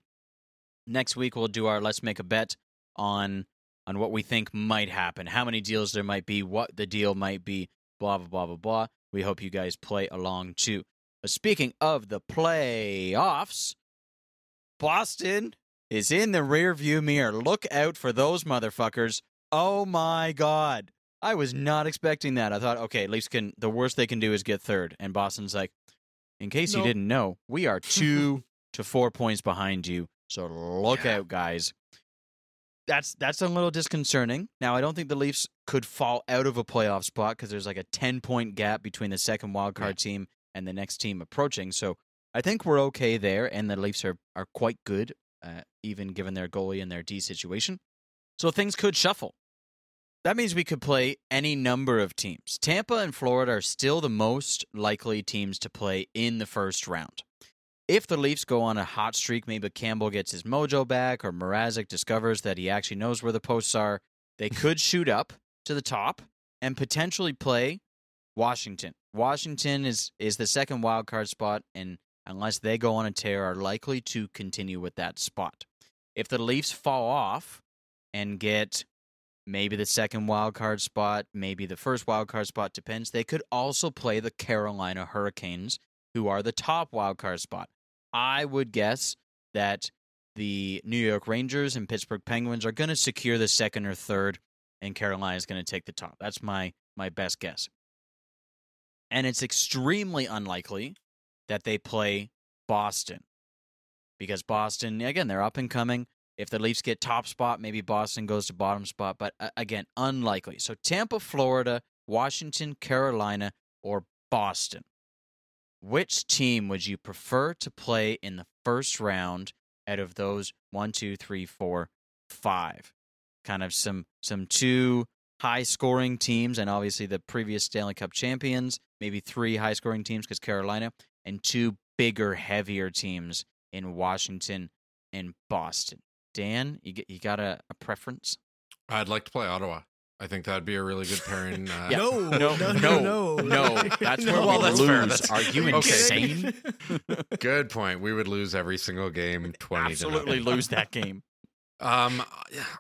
Next week we'll do our let's make a bet on on what we think might happen, how many deals there might be, what the deal might be, blah blah blah blah blah. We hope you guys play along too. But speaking of the playoffs, Boston is in the rearview mirror. Look out for those motherfuckers. Oh my god. I was not expecting that. I thought, okay, Leafs can the worst they can do is get third. And Boston's like, in case you didn't know, we are *laughs* two to four points behind you. So look Yeah. out, guys. That's that's a little disconcerting. Now I don't think the Leafs could fall out of a playoff spot because there's like a ten point gap between the second wild card team and the next team approaching. So I think we're okay there, and the Leafs are are quite good, uh, even given their goalie and their D situation. So things could shuffle. That means we could play any number of teams. Tampa and Florida are still the most likely teams to play in the first round. If the Leafs go on a hot streak, maybe Campbell gets his mojo back or Mrazek discovers that he actually knows where the posts are, they *laughs* could shoot up to the top and potentially play Washington. Washington is is the second wild card spot and unless they go on a tear are likely to continue with that spot. If the Leafs fall off and get maybe the second wild card spot, maybe the first wild card spot depends. They could also play the Carolina Hurricanes, who are the top wild card spot. I would guess that the New York Rangers and Pittsburgh Penguins are going to secure the second or third, and Carolina is going to take the top. That's my my best guess. And it's extremely unlikely that they play Boston because Boston, again, they're up and coming. If the Leafs get top spot, maybe Boston goes to bottom spot, but uh, again, unlikely. So Tampa, Florida, Washington, Carolina, or Boston. Which team would you prefer to play in the first round out of those one, two, three, four, five? Kind of some some two high scoring teams, and obviously the previous Stanley Cup champions. Maybe three high scoring teams because Carolina, and two bigger, heavier teams in Washington and Boston. Dan, you you got a, a preference? I'd like to play Ottawa. I think that'd be a really good pairing. Uh, Yeah. No, No, no, no, no, no. *laughs* That's where Well, we that's lose. fair. That's- Are you Okay. insane? *laughs* Good point. We would lose every single game. Twenty. Absolutely to lose that game. Um,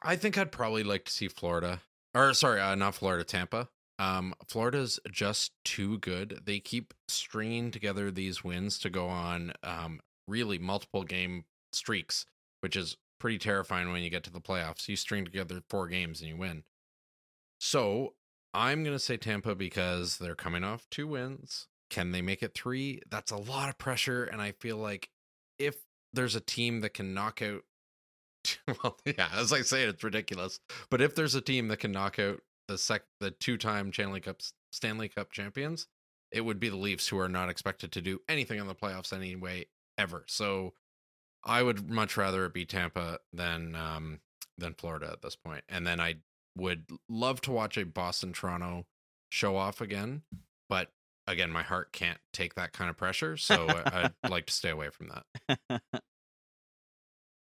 I think I'd probably like to see Florida, or sorry, uh, not Florida, Tampa. Um, Florida's just too good. They keep stringing together these wins to go on um really multiple game streaks, which is pretty terrifying when you get to the playoffs. You string together four games and you win. So I'm going to say Tampa because they're coming off two wins. Can they make it three? That's a lot of pressure. And I feel like if there's a team that can knock out, *laughs* well, yeah, as I say, it's ridiculous. But if there's a team that can knock out the sec, the two-time Stanley Cup Stanley Cup champions, it would be the Leafs, who are not expected to do anything in the playoffs anyway ever. So I would much rather it be Tampa than um, than Florida at this point. And then I would love to watch a Boston Toronto show off again, but again, my heart can't take that kind of pressure, so I'd *laughs* like to stay away from that. *laughs*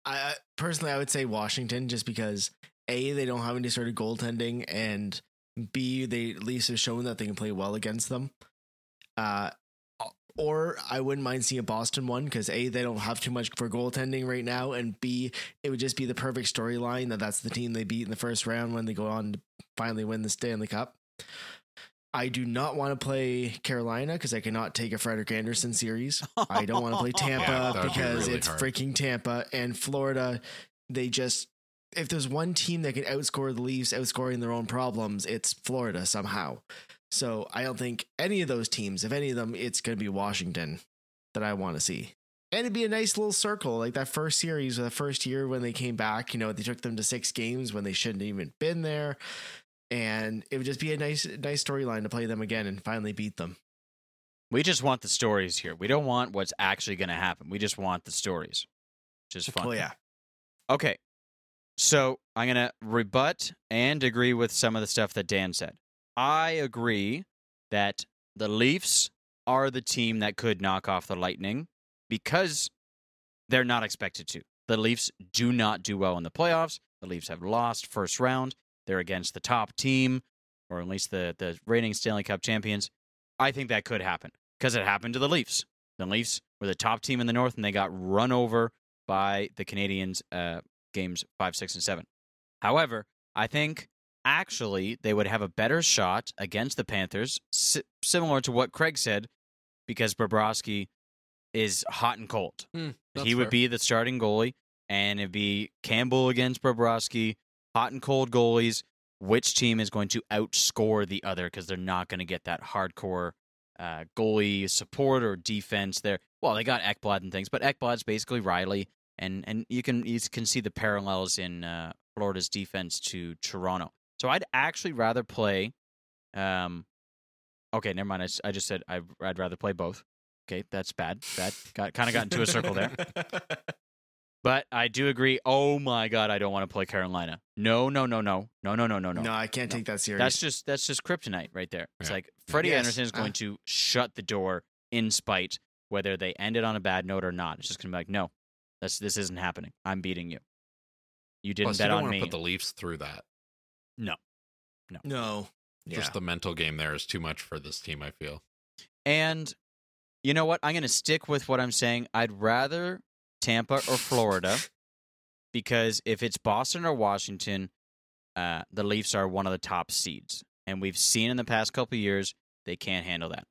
I personally, I would say Washington, just because a they don't have any sort of goaltending, and b they at least have shown that they can play well against them. Uh, or I wouldn't mind seeing a Boston one because a they don't have too much for goaltending right now, and b it would just be the perfect storyline that that's the team they beat in the first round when they go on to finally win the Stanley Cup. I do not want to play Carolina because I cannot take a Frederik Andersen series. I don't want to play *laughs* Tampa Yeah, would be because really it's hard. freaking Tampa and Florida. They just if there's one team that can outscore the Leafs, outscoring their own problems, it's Florida somehow. So I don't think any of those teams, if any of them, it's going to be Washington that I want to see. And it'd be a nice little circle, like that first series or the first year when they came back. You know, they took them to six games when they shouldn't have even been there, and it would just be a nice, nice storyline to play them again and finally beat them. we just want the stories here. We don't want what's actually going to happen. We just want the stories. Which is fun. Oh yeah, Okay. So I'm going to rebut and agree with some of the stuff that Dan said. I agree that the Leafs are the team that could knock off the Lightning because they're not expected to. The Leafs do not do well in the playoffs. The Leafs have lost first round. They're against the top team, or at least the, the reigning Stanley Cup champions. I think that could happen because it happened to the Leafs. The Leafs were the top team in the North, and they got run over by the Canadiens uh, games five, six, and seven. However, I think actually they would have a better shot against the Panthers, si- similar to what Craig said, because Bobrovsky is hot and cold. That's he would fair. be the starting goalie, and it'd be Campbell against Bobrovsky, hot and cold goalies. Which team is going to outscore the other because they're not going to get that hardcore uh, goalie support or defense there? Well, they got Ekblad and things, but Ekblad's basically Rielly, and and you can you can see the parallels in uh, Florida's defense to Toronto. So I'd actually rather play. Um, okay, never mind. I, I just said I, I'd rather play both. Okay, that's bad. That got kind of got into a circle there. *laughs* But I do agree. Oh my god, I don't want to play Carolina. No, no, no, no, no, no, no, no, no, no. I can't No. take that serious. That's just that's just kryptonite right there. It's Yeah. like Freddie Yes. Andersen is going Uh. to shut the door in spite, whether they end it on a bad note or not. It's just going to be like, no, this this isn't happening. I'm beating you. You didn't Plus, you bet don't on me. put the Leafs through that. No. no, no. Just the mental game there is too much for this team. I feel. And you know what? I'm going to stick with what I'm saying. I'd rather Tampa or Florida *laughs* because if it's Boston or Washington, uh, the Leafs are one of the top seeds. And we've seen in the past couple of years, they can't handle that.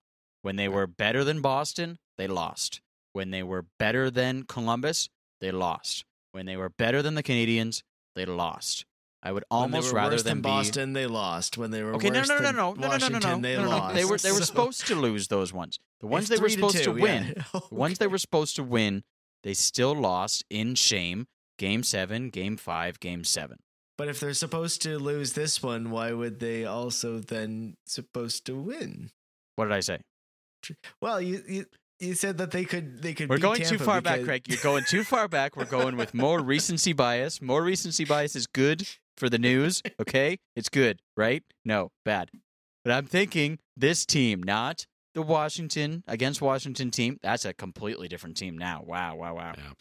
When they were better than Boston, they lost. When they were better than Columbus, they lost. When they were better than the Canadiens, they lost. I would When they almost were rather worse than than be Boston, they lost. When they were Okay, no, worse no, no, than no, no, no, no, no, no, Washington, no, they no, no, lost. They were they were So- supposed to lose those ones. The *laughs* ones they were three to supposed to win, yeah. *laughs* the ones they were supposed to win, they still lost in shame. Game seven, game five, game seven. But if they're supposed to lose this one, why would they also then supposed to win? What did I say? Well, you you, you said that they could they could. We're beat going too Tampa far back, Craig. You're going too far back. We're going with more *laughs* recency bias. More recency bias is good for the news. Okay, it's good, right? No, bad. But I'm thinking this team, not the Washington against Washington team. That's a completely different team now. Wow, wow, wow. Yeah.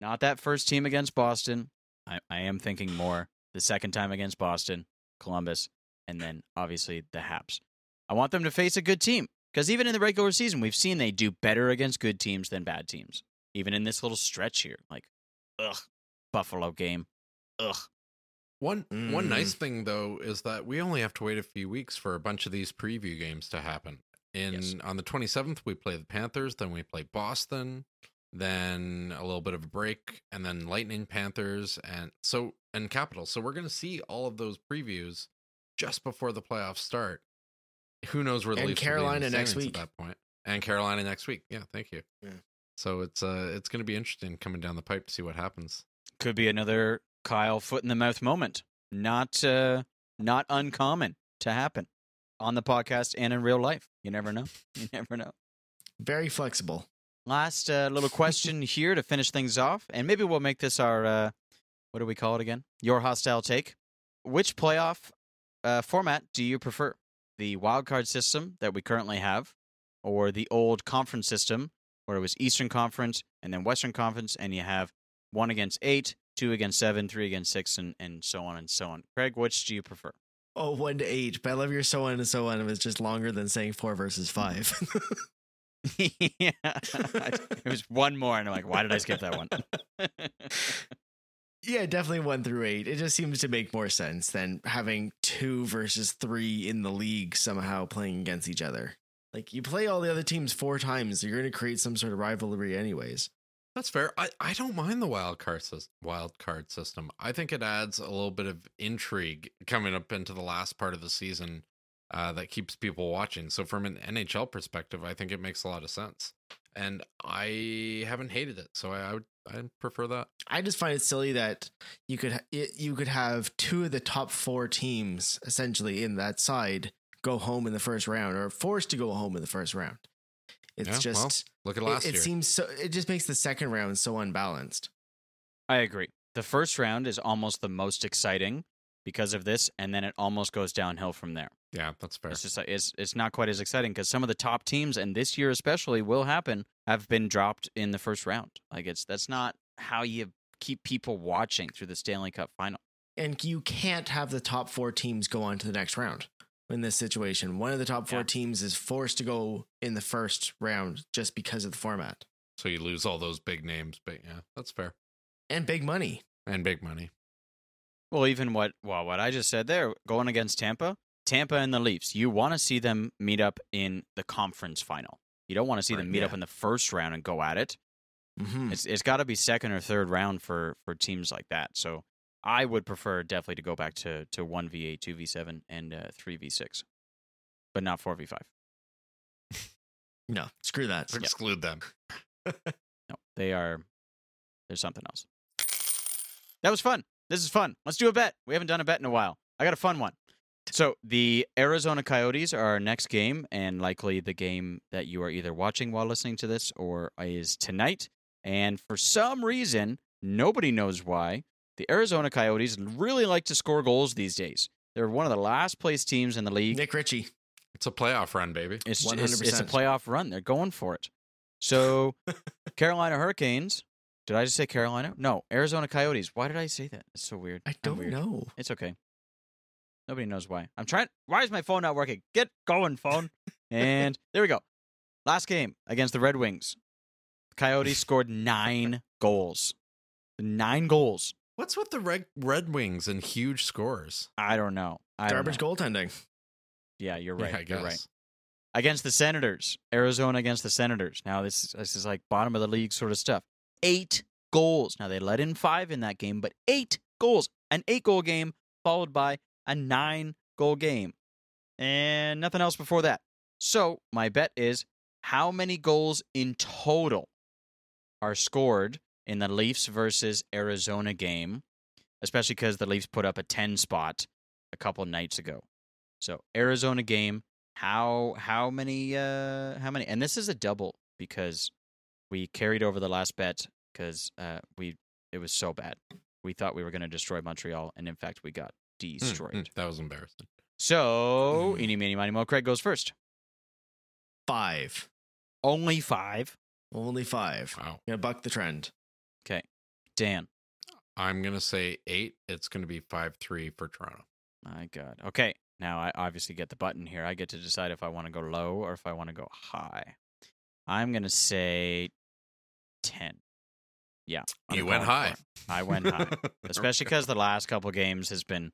Not that first team against Boston. I, I am thinking more the second time against Boston, Columbus, and then obviously the Habs. I want them to face a good team because even in the regular season, we've seen they do better against good teams than bad teams. Even in this little stretch here, like, ugh, Buffalo game, ugh. One one nice Mm. thing though is that we only have to wait a few weeks for a bunch of these preview games to happen. In Yes. on the 27th we play the Panthers, then we play Boston, then a little bit of a break, and then Lightning, Panthers, and so and Capitals. So we're gonna see all of those previews just before the playoffs start. Who knows where the And Leafs will be Carolina next week. at that point, and Carolina next week. Yeah, thank you. Yeah. So it's uh it's gonna be interesting coming down the pipe to see what happens. Could be another Kyle foot in the mouth moment. Not uh, not uncommon to happen on the podcast and in real life. You never know. *laughs* You never know. Very flexible. Last uh, little question *laughs* here to finish things off, and maybe we'll make this our uh, what do we call it again? Your hostile take. Which playoff uh, format do you prefer? The wild card system that we currently have, or the old conference system where it was Eastern Conference and then Western Conference, and you have one against eight, two against seven, three against six, and, and so on and so on. Craig, which do you prefer? Oh, one to eight. But I love your so on and so on. It was just longer than saying four versus five. *laughs* *laughs* yeah, *laughs* it was one more, and I'm like, why did I skip that one? yeah, definitely one through eight. It just seems to make more sense than having two versus three in the league somehow playing against each other. Like you play all the other teams four times, you're going to create some sort of rivalry, anyways. That's fair. I, I don't mind the wild card wild card system. I think it adds a little bit of intrigue coming up into the last part of the season uh, that keeps people watching. So from an NHL perspective, I think it makes a lot of sense, and I haven't hated it. So I, I would I prefer that. I just find it silly that you could you could have two of the top four teams essentially in that side go home in the first round or forced to go home in the first round. It's Yeah, well, just Look at it, last it year. seems so it just makes the second round so unbalanced. I agree. The first round is almost the most exciting because of this, and then it almost goes downhill from there. yeah, that's fair. It's just it's it's not quite as exciting because some of the top teams, and this year especially, will happen have been dropped in the first round. Like it's that's not how you keep people watching through the Stanley Cup final. And you can't have the top four teams go on to the next round in this situation. One of the top four Yeah. teams is forced to go in the first round just because of the format so you lose all those big names, but yeah, that's fair. and big money. And big money. Well, even what well what I just said there, going against Tampa, Tampa and the Leafs, you want to see them meet up in the conference final. You don't want to see them Right, meet up in the first round and go at it. Mm-hmm. It's it's got to be second or third round for for teams like that. So I would prefer definitely to go back to to one v eight, two v seven, and uh, three v six, but not four v five. No, screw that. Exclude them. No, they are. There's something else. That was fun. This is fun. Let's do a bet. We haven't done a bet in a while. I got a fun one. So the Arizona Coyotes are our next game, and likely the game that you are either watching while listening to this or is tonight. And for some reason, nobody knows why, the Arizona Coyotes really like to score goals these days. They're one of the last place teams in the league. Nick Ritchie. It's a playoff run, baby. It's, it's, it's a playoff run. They're going for it. So, *laughs* Carolina Hurricanes. Did I just say Carolina? No, Arizona Coyotes. Why did I say that? It's so weird. I don't weird. know. It's okay. Nobody knows why. I'm trying. Why is my phone not working? Get going, phone. *laughs* and there we go. Last game against the Red Wings. Coyotes scored nine goals. Nine goals. What's with the Red Red Wings and huge scores? I don't know. I don't Garbage know. goaltending. Yeah, you're right. Yeah, I you're right. against the Senators. Arizona against the Senators. Now this is, this is like bottom of the league sort of stuff. Eight goals. Now they let in five in that game, but eight goals. An eight goal game followed by a nine goal game, and nothing else before that. So my bet is how many goals in total are scored in the Leafs versus Arizona game, especially because the Leafs put up a ten spot a couple nights ago. So Arizona game, how how many uh how many and this is a double because we carried over the last bet because uh we it was so bad. We thought we were going to destroy Montreal and in fact we got Hmm, destroyed. hmm, that was embarrassing. So, eeny meeny miny mo, Craig goes first. Five. Only 5. Only five. Wow. Gonna buck the trend. Okay. Dan. I'm gonna say eight. It's gonna be five three for Toronto. My god. Okay. Now I obviously get the button here. I get to decide if I want to go low or if I want to go high. I'm going to say 10. Yeah. You went high. I went high. *laughs* especially because the last couple games has been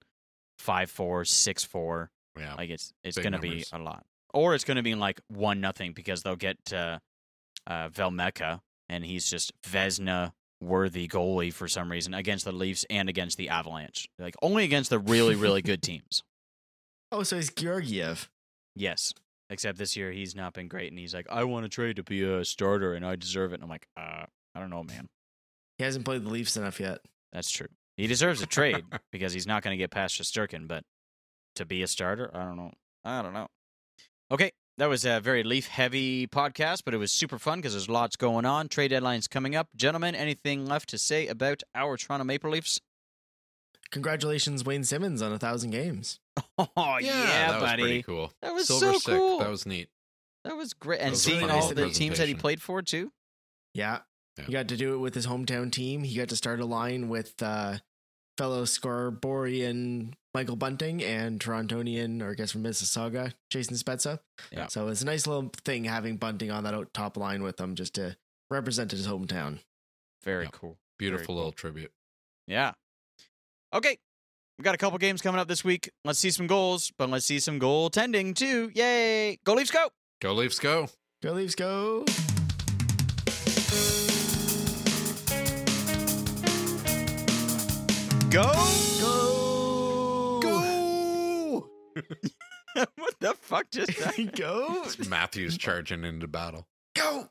five four, six four. yeah, Like it's it's gonna be a lot, or it's gonna be like one nothing because they'll get uh, uh, Vejmelka and he's just Vezina worthy goalie for some reason against the Leafs and against the Avalanche. Like only against the really really good *laughs* teams. Oh, so he's Georgiev. Yes. Except this year he's not been great and he's like, I want to trade to be a starter and I deserve it. And I'm like, uh, I don't know, man. He hasn't played the Leafs enough yet. That's true. He deserves a trade *laughs* because he's not going to get past Shesterkin, but to be a starter, I don't know. I don't know. Okay, that was a very Leaf heavy podcast, but it was super fun because there's lots going on. Trade deadlines coming up. Gentlemen, anything left to say about our Toronto Maple Leafs? Congratulations, Wayne Simmonds, on a thousand games. *laughs* Oh, yeah, that was pretty buddy. cool. That was Silver so Sick. cool. That was neat. That was great. And was seeing all the teams that he played for, too. Yeah. Yeah. He got to do it with his hometown team. He got to start a line with uh, fellow Scarborian Michael Bunting and Torontonian, or I guess from Mississauga, Jason Spezza. Yeah. So it's a nice little thing having Bunting on that top line with them just to represent his hometown. Very Yeah. cool. Beautiful cool. little tribute. Yeah. Okay. We got a couple games coming up this week. Let's see some goals, but let's see some goaltending too. Yay! Go Leafs, go! Go Leafs, go! Go Leafs, go! Go! Go! Go! *laughs* what the fuck just *laughs* happened? go! Matthews charging into battle. Go!